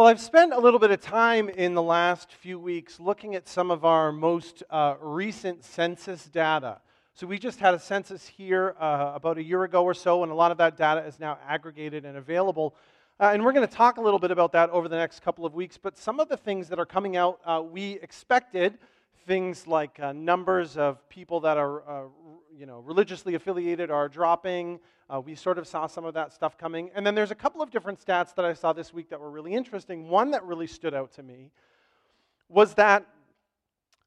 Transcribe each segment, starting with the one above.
Well, I've spent a little bit of time in the last few weeks looking at some of our most uh, recent census data. So, we just had a census here uh, about a year ago or so, and a lot of that data is now aggregated and available. Uh, and we're going to talk a little bit about that over the next couple of weeks. But some of the things that are coming out, uh, we expected things like uh, numbers of people that are uh, you know, religiously affiliated are dropping. Uh, we sort of saw some of that stuff coming. And then there's a couple of different stats that I saw this week that were really interesting. One that really stood out to me was that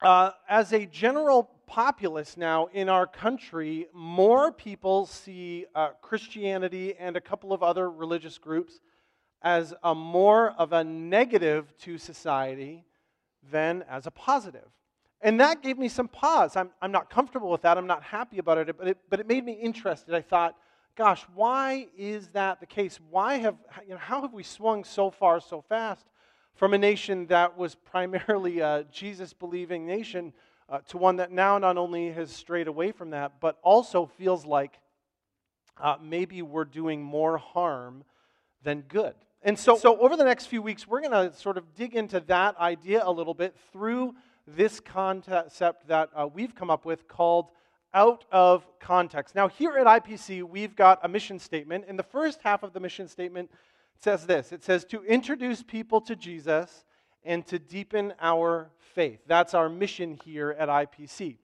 uh, as a general populace now in our country, more people see uh, Christianity and a couple of other religious groups as a more of a negative to society than as a positive. And that gave me some pause. I'm, I'm not comfortable with that. I'm not happy about it but, it, but it made me interested. I thought, gosh, why is that the case? Why have, you know, how have we swung so far so fast from a nation that was primarily a Jesus believing nation uh, to one that now not only has strayed away from that, but also feels like uh, maybe we're doing more harm than good? And so, so over the next few weeks, we're going to sort of dig into that idea a little bit through this concept that uh, we've come up with called out of context. Now, here at IPC, we've got a mission statement. and the first half of the mission statement, says this it says, to introduce people to Jesus and to deepen our faith. That's our mission here at IPC.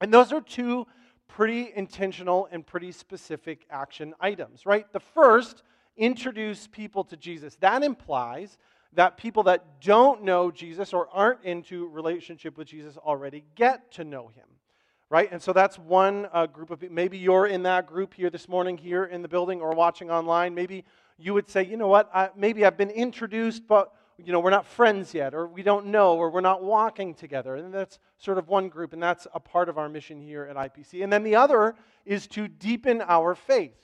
And those are two pretty intentional and pretty specific action items, right? The first, introduce people to Jesus. That implies that people that don't know Jesus or aren't into relationship with Jesus already get to know him. Right? And so that's one uh, group of. Maybe you're in that group here this morning, here in the building or watching online. Maybe you would say, you know what, I, maybe I've been introduced, but you know, we're not friends yet, or we don't know, or we're not walking together. And that's sort of one group, and that's a part of our mission here at IPC. And then the other is to deepen our faith.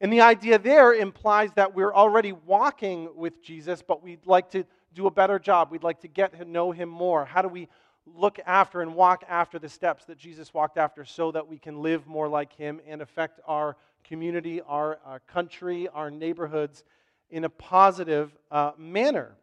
And the idea there implies that we're already walking with Jesus, but we'd like to do a better job. We'd like to get to know him more. How do we look after and walk after the steps that Jesus walked after so that we can live more like him and affect our community, our, our country, our neighborhoods in a positive uh, manner?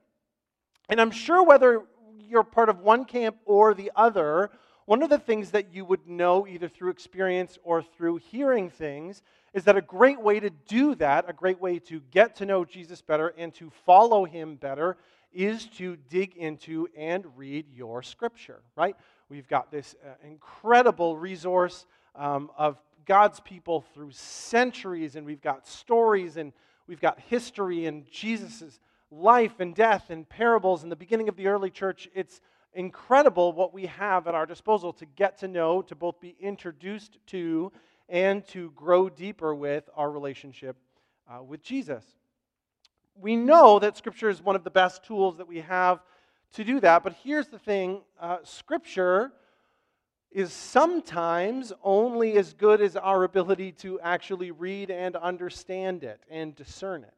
And I'm sure whether you're part of one camp or the other, one of the things that you would know either through experience or through hearing things is that a great way to do that, a great way to get to know Jesus better and to follow him better, is to dig into and read your scripture, right? We've got this uh, incredible resource um, of God's people through centuries, and we've got stories, and we've got history, and Jesus' life and death, and parables and the beginning of the early church. It's incredible what we have at our disposal to get to know, to both be introduced to, and to grow deeper with our relationship uh, with Jesus. We know that Scripture is one of the best tools that we have to do that, but here's the thing uh, Scripture is sometimes only as good as our ability to actually read and understand it and discern it.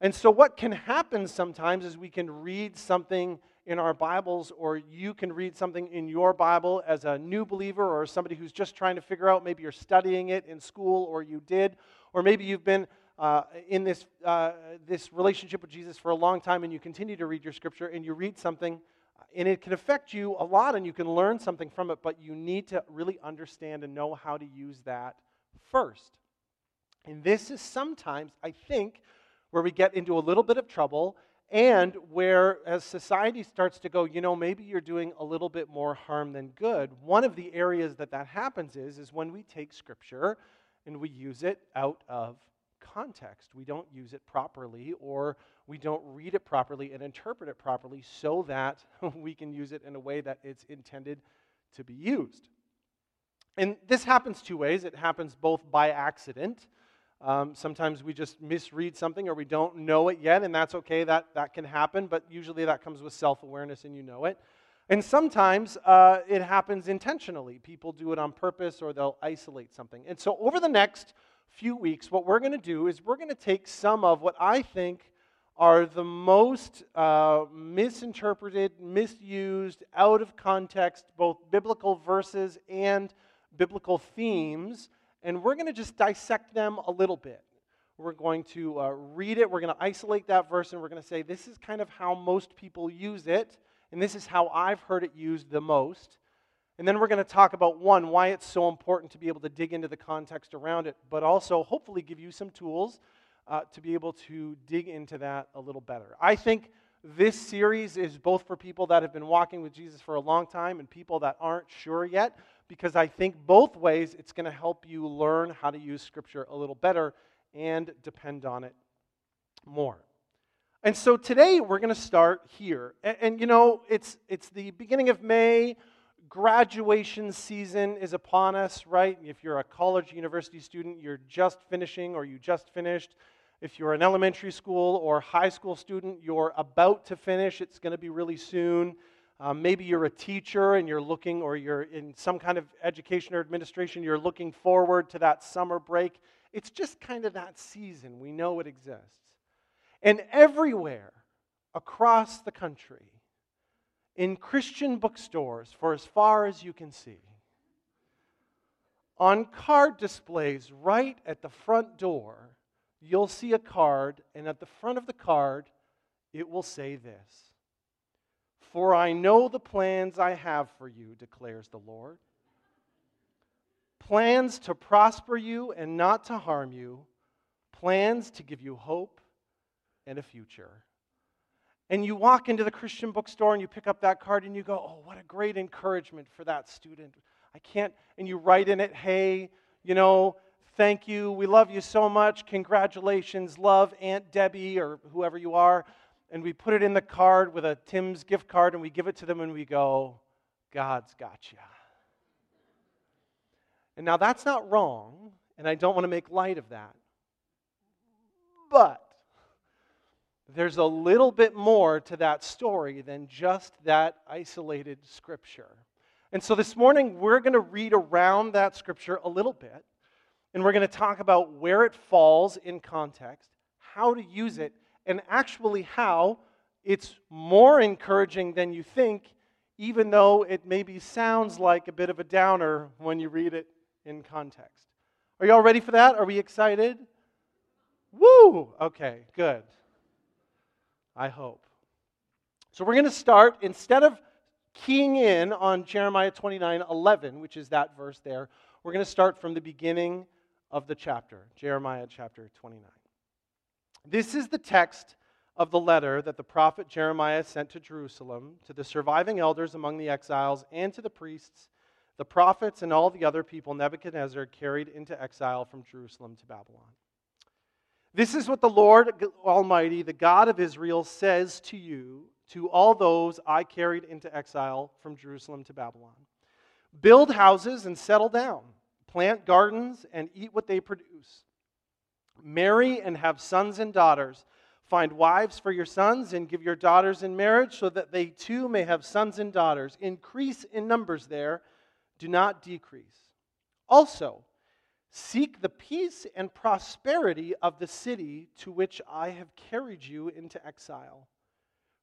And so, what can happen sometimes is we can read something in our Bibles, or you can read something in your Bible as a new believer or somebody who's just trying to figure out, maybe you're studying it in school or you did, or maybe you've been uh, in this, uh, this relationship with Jesus for a long time and you continue to read your scripture and you read something and it can affect you a lot and you can learn something from it, but you need to really understand and know how to use that first. And this is sometimes, I think, where we get into a little bit of trouble and where as society starts to go you know maybe you're doing a little bit more harm than good one of the areas that that happens is is when we take scripture and we use it out of context we don't use it properly or we don't read it properly and interpret it properly so that we can use it in a way that it's intended to be used and this happens two ways it happens both by accident um, sometimes we just misread something or we don't know it yet, and that's okay. That, that can happen, but usually that comes with self awareness and you know it. And sometimes uh, it happens intentionally. People do it on purpose or they'll isolate something. And so, over the next few weeks, what we're going to do is we're going to take some of what I think are the most uh, misinterpreted, misused, out of context, both biblical verses and biblical themes and we're going to just dissect them a little bit. We're going to uh, read it, we're going to isolate that verse, and we're going to say, this is kind of how most people use it, and this is how I've heard it used the most. And then we're going to talk about one, why it's so important to be able to dig into the context around it, but also hopefully give you some tools uh, to be able to dig into that a little better. I think this series is both for people that have been walking with Jesus for a long time and people that aren't sure yet, because I think both ways it's going to help you learn how to use Scripture a little better and depend on it more. And so today we're going to start here. And, and, you know, it's, it's the beginning of May graduation season is upon us, right? If you're a college, university student, you're just finishing or you just finished. If you're an elementary school or high school student, you're about to finish. It's going to be really soon. Um, maybe you're a teacher and you're looking, or you're in some kind of education or administration, you're looking forward to that summer break. It's just kind of that season. We know it exists. And everywhere across the country, in Christian bookstores for as far as you can see. On card displays right at the front door, you'll see a card, and at the front of the card, it will say this For I know the plans I have for you, declares the Lord. Plans to prosper you and not to harm you, plans to give you hope and a future and you walk into the Christian bookstore and you pick up that card and you go, oh, what a great encouragement for that student. I can't, and you write in it, hey, you know, thank you, we love you so much, congratulations, love Aunt Debbie or whoever you are. And we put it in the card with a Tim's gift card and we give it to them and we go, God's got you. And now that's not wrong, and I don't want to make light of that. But there's a little bit more to that story than just that isolated scripture. And so this morning, we're going to read around that scripture a little bit, and we're going to talk about where it falls in context, how to use it, and actually how it's more encouraging than you think, even though it maybe sounds like a bit of a downer when you read it in context. Are you all ready for that? Are we excited? Woo! Okay, good. I hope. So we're going to start, instead of keying in on Jeremiah 29 11, which is that verse there, we're going to start from the beginning of the chapter, Jeremiah chapter 29. This is the text of the letter that the prophet Jeremiah sent to Jerusalem, to the surviving elders among the exiles, and to the priests, the prophets, and all the other people Nebuchadnezzar carried into exile from Jerusalem to Babylon. This is what the Lord Almighty, the God of Israel, says to you, to all those I carried into exile from Jerusalem to Babylon Build houses and settle down, plant gardens and eat what they produce. Marry and have sons and daughters. Find wives for your sons and give your daughters in marriage so that they too may have sons and daughters. Increase in numbers there, do not decrease. Also, Seek the peace and prosperity of the city to which I have carried you into exile.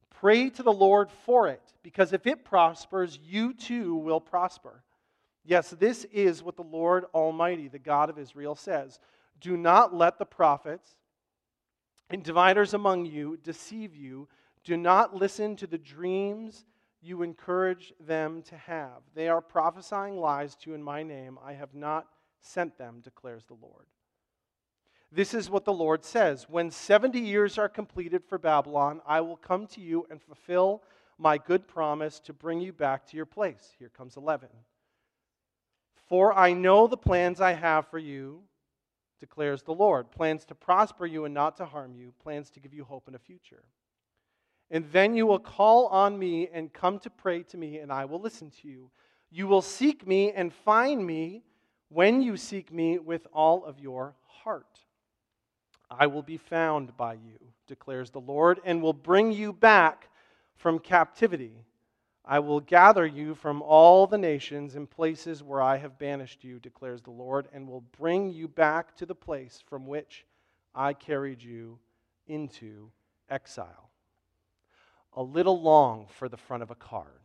Pray to the Lord for it, because if it prospers, you too will prosper. Yes, this is what the Lord Almighty, the God of Israel, says Do not let the prophets and diviners among you deceive you. Do not listen to the dreams you encourage them to have. They are prophesying lies to you in my name. I have not sent them, declares the Lord. This is what the Lord says When 70 years are completed for Babylon, I will come to you and fulfill my good promise to bring you back to your place. Here comes 11. For I know the plans I have for you, declares the Lord plans to prosper you and not to harm you, plans to give you hope and a future. And then you will call on me and come to pray to me, and I will listen to you. You will seek me and find me when you seek me with all of your heart. I will be found by you, declares the Lord, and will bring you back from captivity. I will gather you from all the nations and places where I have banished you, declares the Lord, and will bring you back to the place from which I carried you into exile. A little long for the front of a card,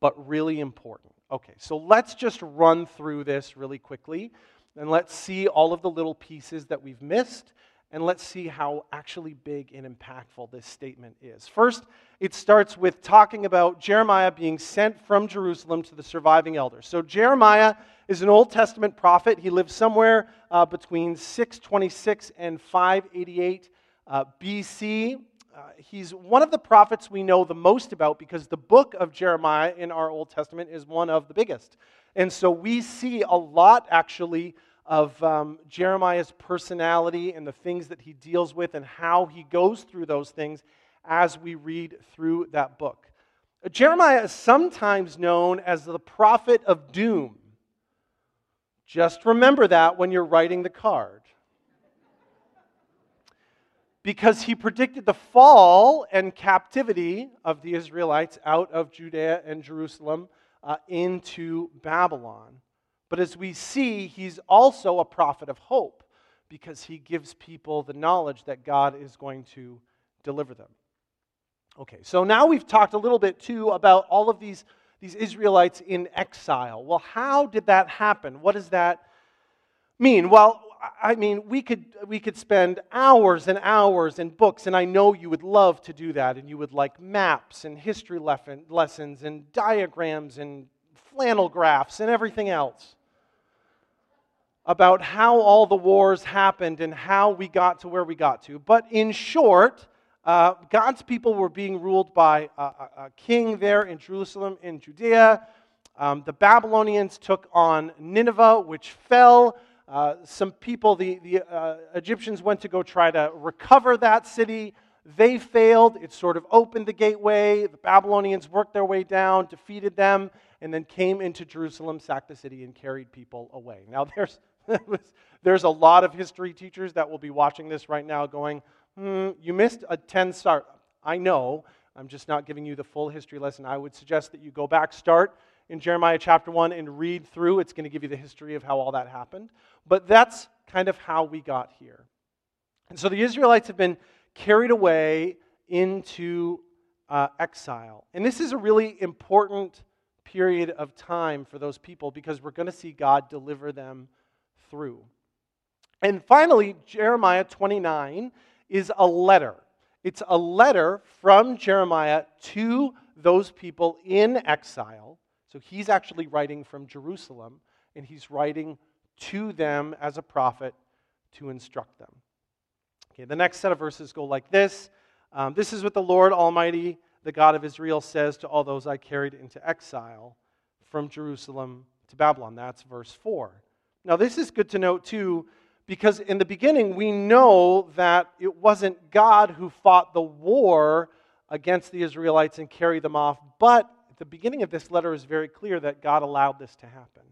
but really important. Okay, so let's just run through this really quickly. and let's see all of the little pieces that we've missed, and let's see how actually big and impactful this statement is. First, it starts with talking about Jeremiah being sent from Jerusalem to the surviving elders. So, Jeremiah is an Old Testament prophet. He lived somewhere uh, between 626 and 588 uh, BC. Uh, he's one of the prophets we know the most about because the book of Jeremiah in our Old Testament is one of the biggest. And so we see a lot actually of um, Jeremiah's personality and the things that he deals with and how he goes through those things as we read through that book. Jeremiah is sometimes known as the prophet of doom. Just remember that when you're writing the card. Because he predicted the fall and captivity of the Israelites out of Judea and Jerusalem uh, into Babylon. But as we see, he's also a prophet of hope because he gives people the knowledge that God is going to deliver them. Okay, so now we've talked a little bit too about all of these, these Israelites in exile. Well, how did that happen? What does that mean? Well, I mean, we could, we could spend hours and hours in books, and I know you would love to do that, and you would like maps and history lessons and diagrams and flannel graphs and everything else about how all the wars happened and how we got to where we got to. But in short, uh, God's people were being ruled by a, a, a king there in Jerusalem, in Judea. Um, the Babylonians took on Nineveh, which fell. Uh, some people, the, the uh, Egyptians went to go try to recover that city. They failed. It sort of opened the gateway. The Babylonians worked their way down, defeated them, and then came into Jerusalem, sacked the city, and carried people away. Now, there's, there's a lot of history teachers that will be watching this right now going, hmm, you missed a 10 star. I know. I'm just not giving you the full history lesson. I would suggest that you go back, start in Jeremiah chapter 1, and read through. It's going to give you the history of how all that happened. But that's kind of how we got here. And so the Israelites have been carried away into uh, exile. And this is a really important period of time for those people because we're going to see God deliver them through. And finally, Jeremiah 29 is a letter. It's a letter from Jeremiah to those people in exile. So he's actually writing from Jerusalem, and he's writing to them as a prophet to instruct them. Okay, the next set of verses go like this um, This is what the Lord Almighty, the God of Israel, says to all those I carried into exile from Jerusalem to Babylon. That's verse 4. Now, this is good to note too, because in the beginning we know that it wasn't God who fought the war against the Israelites and carried them off, but the beginning of this letter is very clear that God allowed this to happen.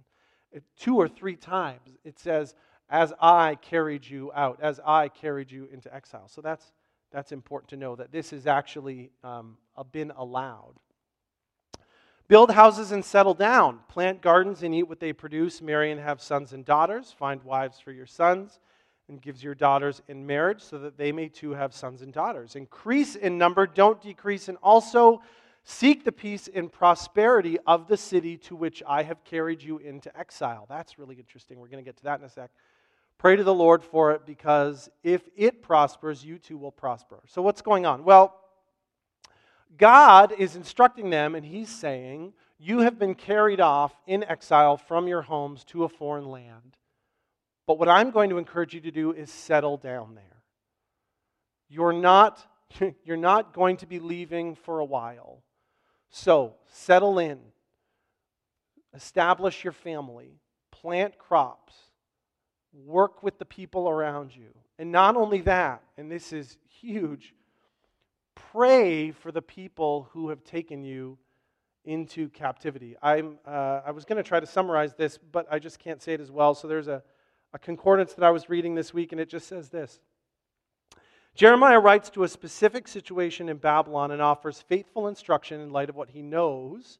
Two or three times it says, As I carried you out, as I carried you into exile. So that's, that's important to know that this has actually um, been allowed. Build houses and settle down. Plant gardens and eat what they produce. Marry and have sons and daughters. Find wives for your sons and gives your daughters in marriage so that they may too have sons and daughters. Increase in number, don't decrease, and also seek the peace and prosperity of the city to which I have carried you into exile. That's really interesting. We're going to get to that in a sec. Pray to the Lord for it because if it prospers, you too will prosper. So, what's going on? Well, God is instructing them, and He's saying, You have been carried off in exile from your homes to a foreign land. But what I'm going to encourage you to do is settle down there. You're not, you're not going to be leaving for a while. So settle in, establish your family, plant crops, work with the people around you. And not only that, and this is huge, pray for the people who have taken you into captivity. I'm, uh, I was going to try to summarize this, but I just can't say it as well. So there's a, a concordance that I was reading this week, and it just says this Jeremiah writes to a specific situation in Babylon and offers faithful instruction in light of what he knows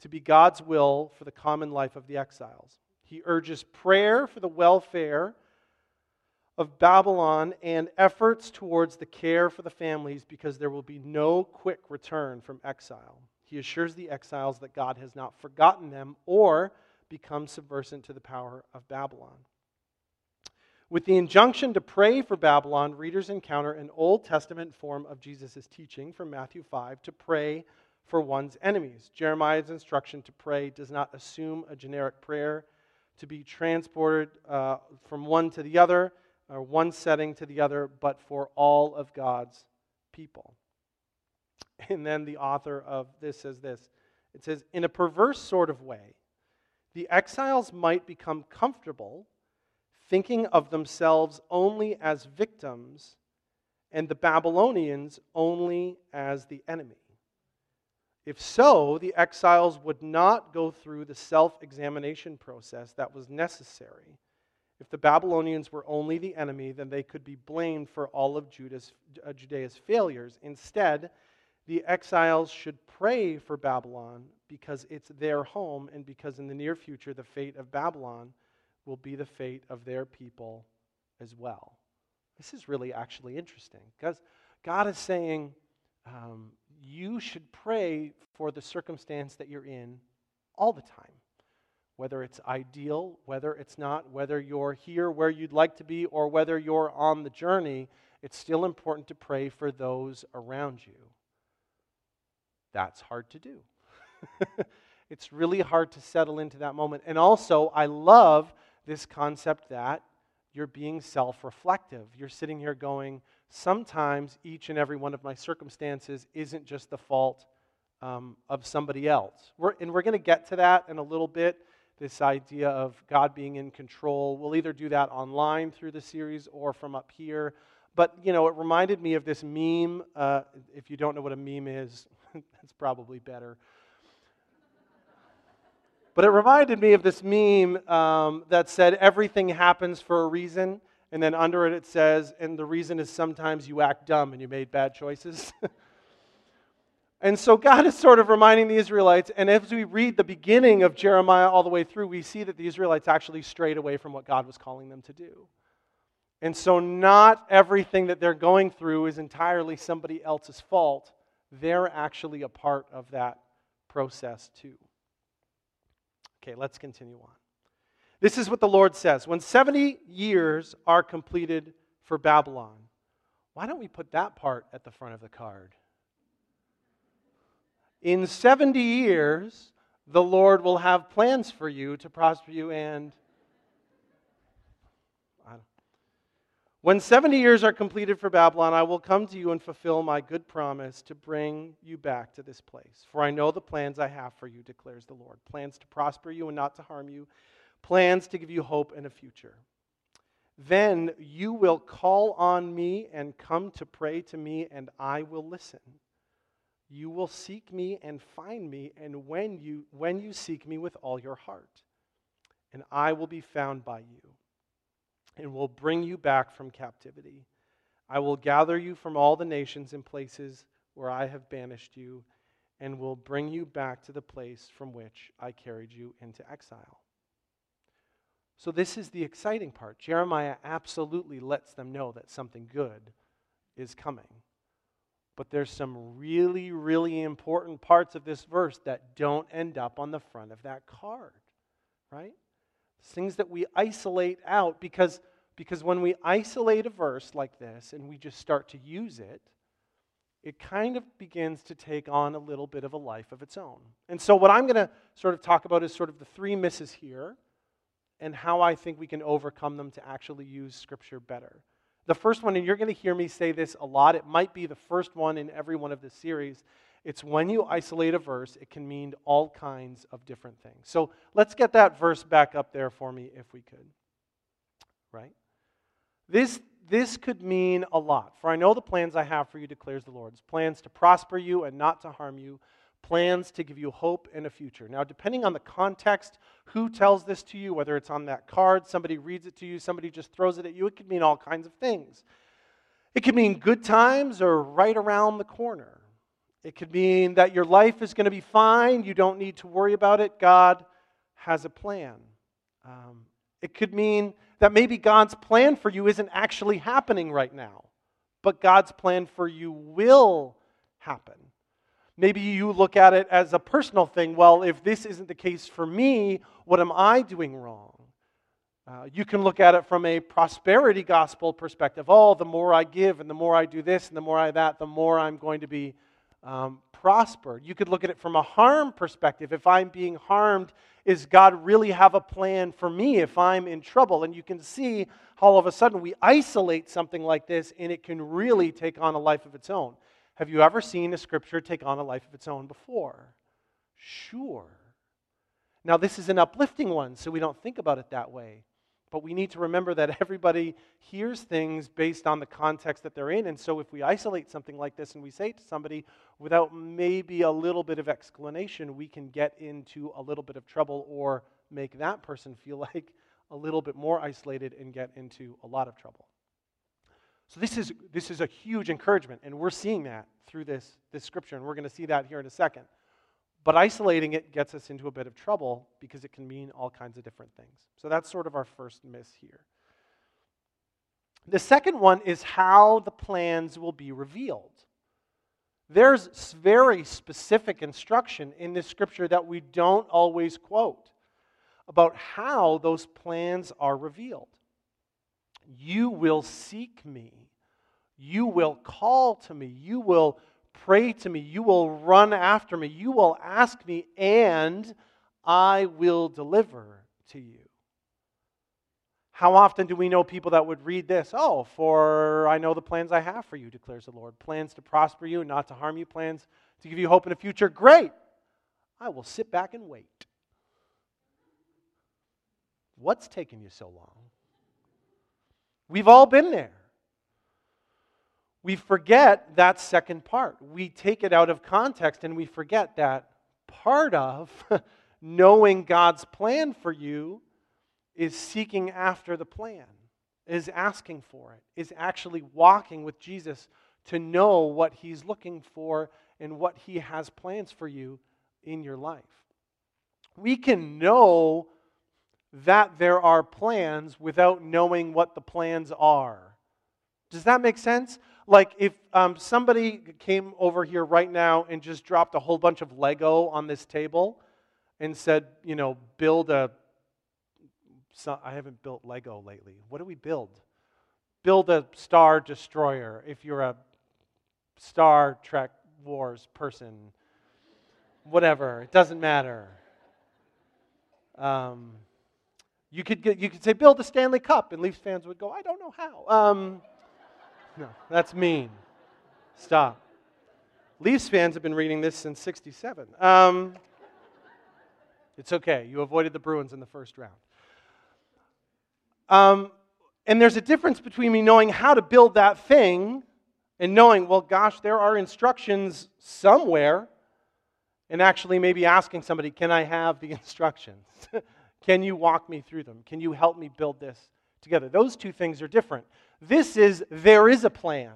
to be God's will for the common life of the exiles. He urges prayer for the welfare of Babylon and efforts towards the care for the families because there will be no quick return from exile. He assures the exiles that God has not forgotten them or become subversive to the power of Babylon. With the injunction to pray for Babylon, readers encounter an Old Testament form of Jesus' teaching from Matthew 5 to pray for one's enemies. Jeremiah's instruction to pray does not assume a generic prayer to be transported uh, from one to the other, or one setting to the other, but for all of God's people. And then the author of this says this it says, In a perverse sort of way, the exiles might become comfortable thinking of themselves only as victims and the Babylonians only as the enemy. If so, the exiles would not go through the self examination process that was necessary. If the Babylonians were only the enemy, then they could be blamed for all of Judah's, uh, Judea's failures. Instead, the exiles should pray for Babylon because it's their home and because in the near future the fate of Babylon will be the fate of their people as well. This is really actually interesting because God is saying um, you should pray for the circumstance that you're in all the time. Whether it's ideal, whether it's not, whether you're here where you'd like to be, or whether you're on the journey, it's still important to pray for those around you. That's hard to do. it's really hard to settle into that moment. And also, I love this concept that you're being self reflective. You're sitting here going, sometimes each and every one of my circumstances isn't just the fault um, of somebody else. We're, and we're going to get to that in a little bit this idea of God being in control. We'll either do that online through the series or from up here. But, you know, it reminded me of this meme. Uh, if you don't know what a meme is, that's probably better. But it reminded me of this meme um, that said, everything happens for a reason. And then under it, it says, and the reason is sometimes you act dumb and you made bad choices. and so God is sort of reminding the Israelites. And as we read the beginning of Jeremiah all the way through, we see that the Israelites actually strayed away from what God was calling them to do. And so, not everything that they're going through is entirely somebody else's fault. They're actually a part of that process, too. Okay, let's continue on. This is what the Lord says When 70 years are completed for Babylon, why don't we put that part at the front of the card? In 70 years, the Lord will have plans for you to prosper you and When 70 years are completed for Babylon, I will come to you and fulfill my good promise to bring you back to this place. For I know the plans I have for you, declares the Lord plans to prosper you and not to harm you, plans to give you hope and a future. Then you will call on me and come to pray to me, and I will listen. You will seek me and find me, and when you, when you seek me with all your heart, and I will be found by you and will bring you back from captivity. I will gather you from all the nations and places where I have banished you, and will bring you back to the place from which I carried you into exile. So, this is the exciting part. Jeremiah absolutely lets them know that something good is coming. But there's some really, really important parts of this verse that don't end up on the front of that card, right? Things that we isolate out because, because when we isolate a verse like this and we just start to use it, it kind of begins to take on a little bit of a life of its own. And so, what I'm going to sort of talk about is sort of the three misses here and how I think we can overcome them to actually use Scripture better. The first one, and you're going to hear me say this a lot, it might be the first one in every one of the series, it's when you isolate a verse, it can mean all kinds of different things. So let's get that verse back up there for me if we could. Right? This, this could mean a lot. For I know the plans I have for you, declares the Lord plans to prosper you and not to harm you, plans to give you hope and a future. Now, depending on the context, who tells this to you, whether it's on that card, somebody reads it to you, somebody just throws it at you, it could mean all kinds of things. It could mean good times or right around the corner. It could mean that your life is going to be fine. You don't need to worry about it. God has a plan. Um, it could mean that maybe God's plan for you isn't actually happening right now, but God's plan for you will happen. Maybe you look at it as a personal thing. Well, if this isn't the case for me, what am I doing wrong? Uh, you can look at it from a prosperity gospel perspective. Oh, the more I give and the more I do this and the more I that, the more I'm going to be um, prospered. You could look at it from a harm perspective. If I'm being harmed, is God really have a plan for me if I'm in trouble? And you can see how all of a sudden we isolate something like this and it can really take on a life of its own. Have you ever seen a scripture take on a life of its own before? Sure. Now, this is an uplifting one, so we don't think about it that way. But we need to remember that everybody hears things based on the context that they're in. And so if we isolate something like this and we say it to somebody without maybe a little bit of explanation, we can get into a little bit of trouble or make that person feel like a little bit more isolated and get into a lot of trouble. So this is, this is a huge encouragement, and we're seeing that through this, this scripture, and we're going to see that here in a second. But isolating it gets us into a bit of trouble because it can mean all kinds of different things. So that's sort of our first miss here. The second one is how the plans will be revealed. There's very specific instruction in this scripture that we don't always quote about how those plans are revealed. You will seek me. You will call to me. You will pray to me. You will run after me. You will ask me, and I will deliver to you. How often do we know people that would read this? Oh, for I know the plans I have for you, declares the Lord. Plans to prosper you and not to harm you, plans to give you hope in a future. Great. I will sit back and wait. What's taking you so long? We've all been there we forget that second part. We take it out of context and we forget that part of knowing God's plan for you is seeking after the plan, is asking for it, is actually walking with Jesus to know what He's looking for and what He has plans for you in your life. We can know that there are plans without knowing what the plans are. Does that make sense? Like if um, somebody came over here right now and just dropped a whole bunch of Lego on this table and said, you know, build a. I haven't built Lego lately. What do we build? Build a Star Destroyer if you're a Star Trek Wars person. Whatever, it doesn't matter. Um, you could get, you could say build a Stanley Cup, and Leafs fans would go, I don't know how. Um, no, that's mean. Stop. Leafs fans have been reading this since 67. Um, it's okay. You avoided the Bruins in the first round. Um, and there's a difference between me knowing how to build that thing and knowing, well, gosh, there are instructions somewhere, and actually maybe asking somebody, can I have the instructions? Can you walk me through them? Can you help me build this together? Those two things are different. This is, there is a plan.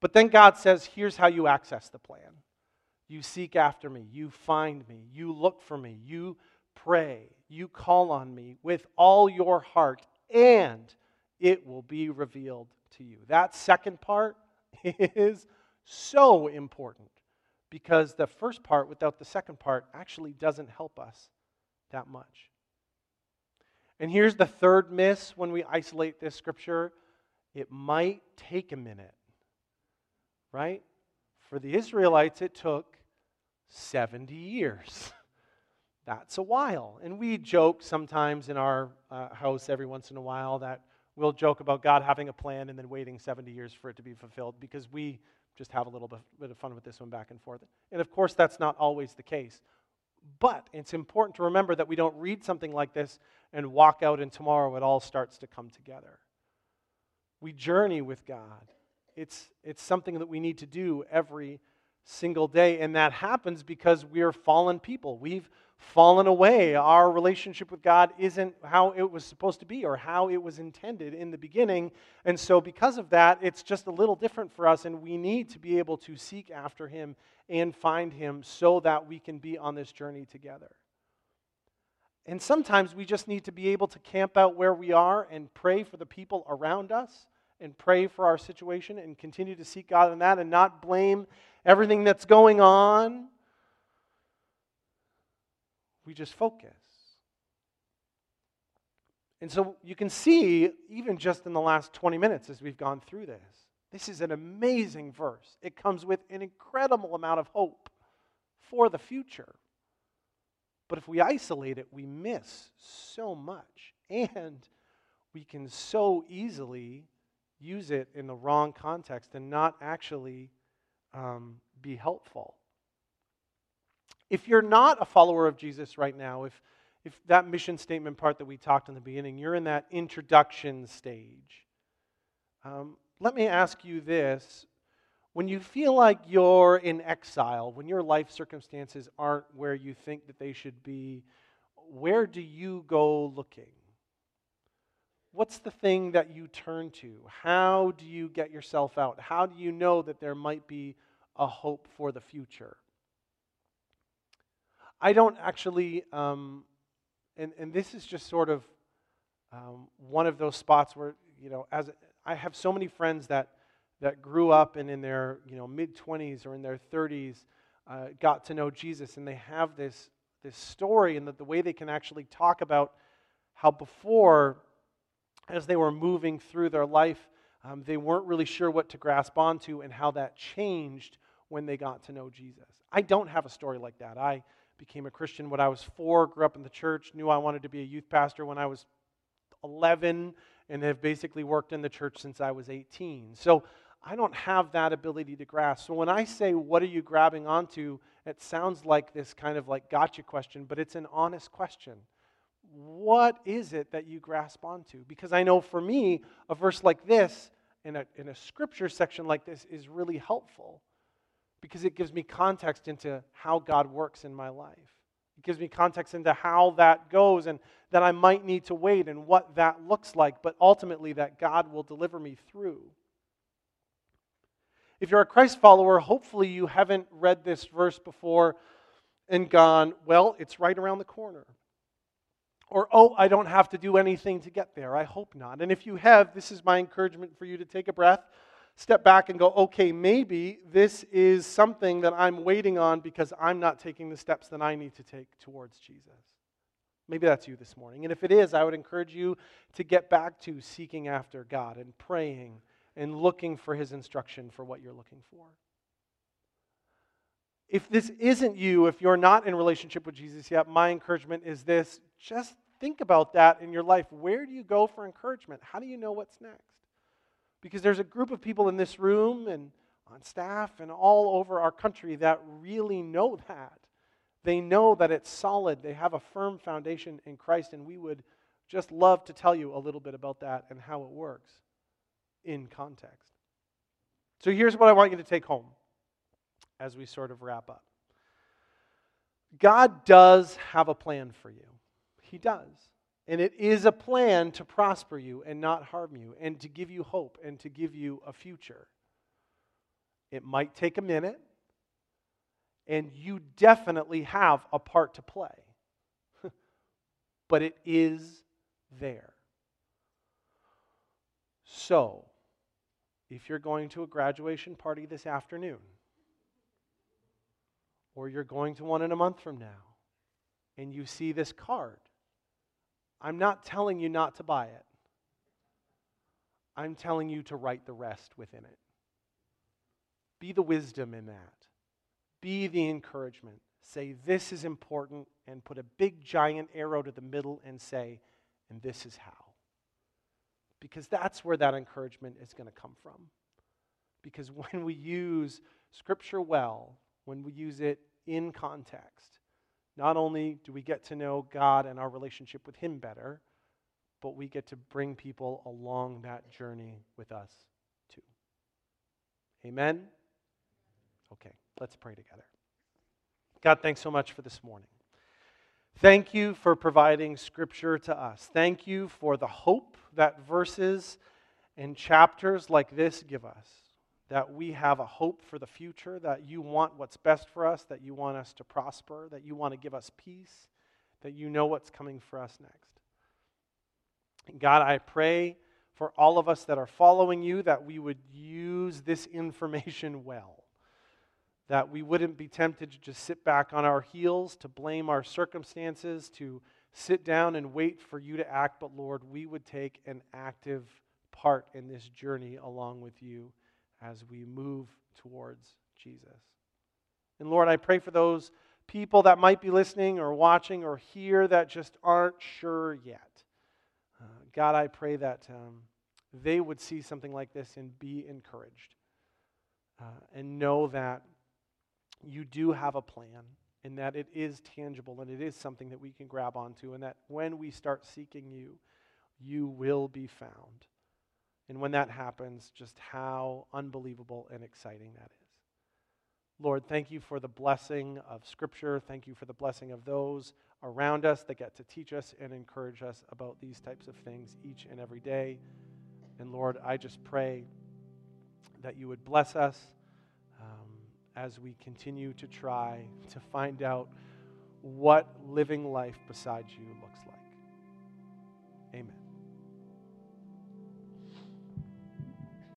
But then God says, here's how you access the plan. You seek after me, you find me, you look for me, you pray, you call on me with all your heart, and it will be revealed to you. That second part is so important because the first part without the second part actually doesn't help us that much. And here's the third miss when we isolate this scripture it might take a minute, right? For the Israelites, it took 70 years. That's a while. And we joke sometimes in our uh, house every once in a while that we'll joke about God having a plan and then waiting 70 years for it to be fulfilled because we just have a little bit, bit of fun with this one back and forth. And of course, that's not always the case. But it's important to remember that we don't read something like this and walk out and tomorrow it all starts to come together. We journey with God. It's, it's something that we need to do every single day. And that happens because we're fallen people. We've fallen away. Our relationship with God isn't how it was supposed to be or how it was intended in the beginning. And so, because of that, it's just a little different for us. And we need to be able to seek after Him and find Him so that we can be on this journey together. And sometimes we just need to be able to camp out where we are and pray for the people around us and pray for our situation and continue to seek God in that and not blame everything that's going on. We just focus. And so you can see, even just in the last 20 minutes as we've gone through this, this is an amazing verse. It comes with an incredible amount of hope for the future. But if we isolate it, we miss so much. And we can so easily use it in the wrong context and not actually um, be helpful. If you're not a follower of Jesus right now, if, if that mission statement part that we talked in the beginning, you're in that introduction stage, um, let me ask you this. When you feel like you're in exile, when your life circumstances aren't where you think that they should be, where do you go looking? What's the thing that you turn to? How do you get yourself out? How do you know that there might be a hope for the future? I don't actually, um, and, and this is just sort of um, one of those spots where, you know, as I have so many friends that, that grew up and in their, you know, mid 20s or in their 30s uh, got to know Jesus, and they have this, this story, and that the way they can actually talk about how before as they were moving through their life, um, they weren't really sure what to grasp onto and how that changed when they got to know Jesus. I don't have a story like that. I became a Christian when I was four, grew up in the church, knew I wanted to be a youth pastor when I was 11, and have basically worked in the church since I was 18. So I don't have that ability to grasp. So when I say, What are you grabbing onto? it sounds like this kind of like gotcha question, but it's an honest question what is it that you grasp onto? Because I know for me, a verse like this in a, in a scripture section like this is really helpful because it gives me context into how God works in my life. It gives me context into how that goes and that I might need to wait and what that looks like, but ultimately that God will deliver me through. If you're a Christ follower, hopefully you haven't read this verse before and gone, well, it's right around the corner. Or, oh, I don't have to do anything to get there. I hope not. And if you have, this is my encouragement for you to take a breath, step back, and go, okay, maybe this is something that I'm waiting on because I'm not taking the steps that I need to take towards Jesus. Maybe that's you this morning. And if it is, I would encourage you to get back to seeking after God and praying and looking for His instruction for what you're looking for. If this isn't you, if you're not in relationship with Jesus yet, my encouragement is this just think about that in your life. Where do you go for encouragement? How do you know what's next? Because there's a group of people in this room and on staff and all over our country that really know that. They know that it's solid, they have a firm foundation in Christ, and we would just love to tell you a little bit about that and how it works in context. So here's what I want you to take home as we sort of wrap up God does have a plan for you. He does. And it is a plan to prosper you and not harm you, and to give you hope and to give you a future. It might take a minute, and you definitely have a part to play. but it is there. So, if you're going to a graduation party this afternoon, or you're going to one in a month from now, and you see this card, I'm not telling you not to buy it. I'm telling you to write the rest within it. Be the wisdom in that. Be the encouragement. Say, this is important, and put a big giant arrow to the middle and say, and this is how. Because that's where that encouragement is going to come from. Because when we use Scripture well, when we use it in context, not only do we get to know God and our relationship with Him better, but we get to bring people along that journey with us too. Amen? Okay, let's pray together. God, thanks so much for this morning. Thank you for providing scripture to us. Thank you for the hope that verses and chapters like this give us that we have a hope for the future, that you want what's best for us, that you want us to prosper, that you want to give us peace, that you know what's coming for us next. And God, I pray for all of us that are following you that we would use this information well, that we wouldn't be tempted to just sit back on our heels, to blame our circumstances, to sit down and wait for you to act, but Lord, we would take an active part in this journey along with you as we move towards Jesus. And Lord, I pray for those people that might be listening or watching or here that just aren't sure yet. Uh, God, I pray that um, they would see something like this and be encouraged uh, and know that you do have a plan and that it is tangible and it is something that we can grab onto, and that when we start seeking you, you will be found. And when that happens, just how unbelievable and exciting that is. Lord, thank you for the blessing of Scripture. Thank you for the blessing of those around us that get to teach us and encourage us about these types of things each and every day. And Lord, I just pray that you would bless us as we continue to try to find out what living life beside you looks like.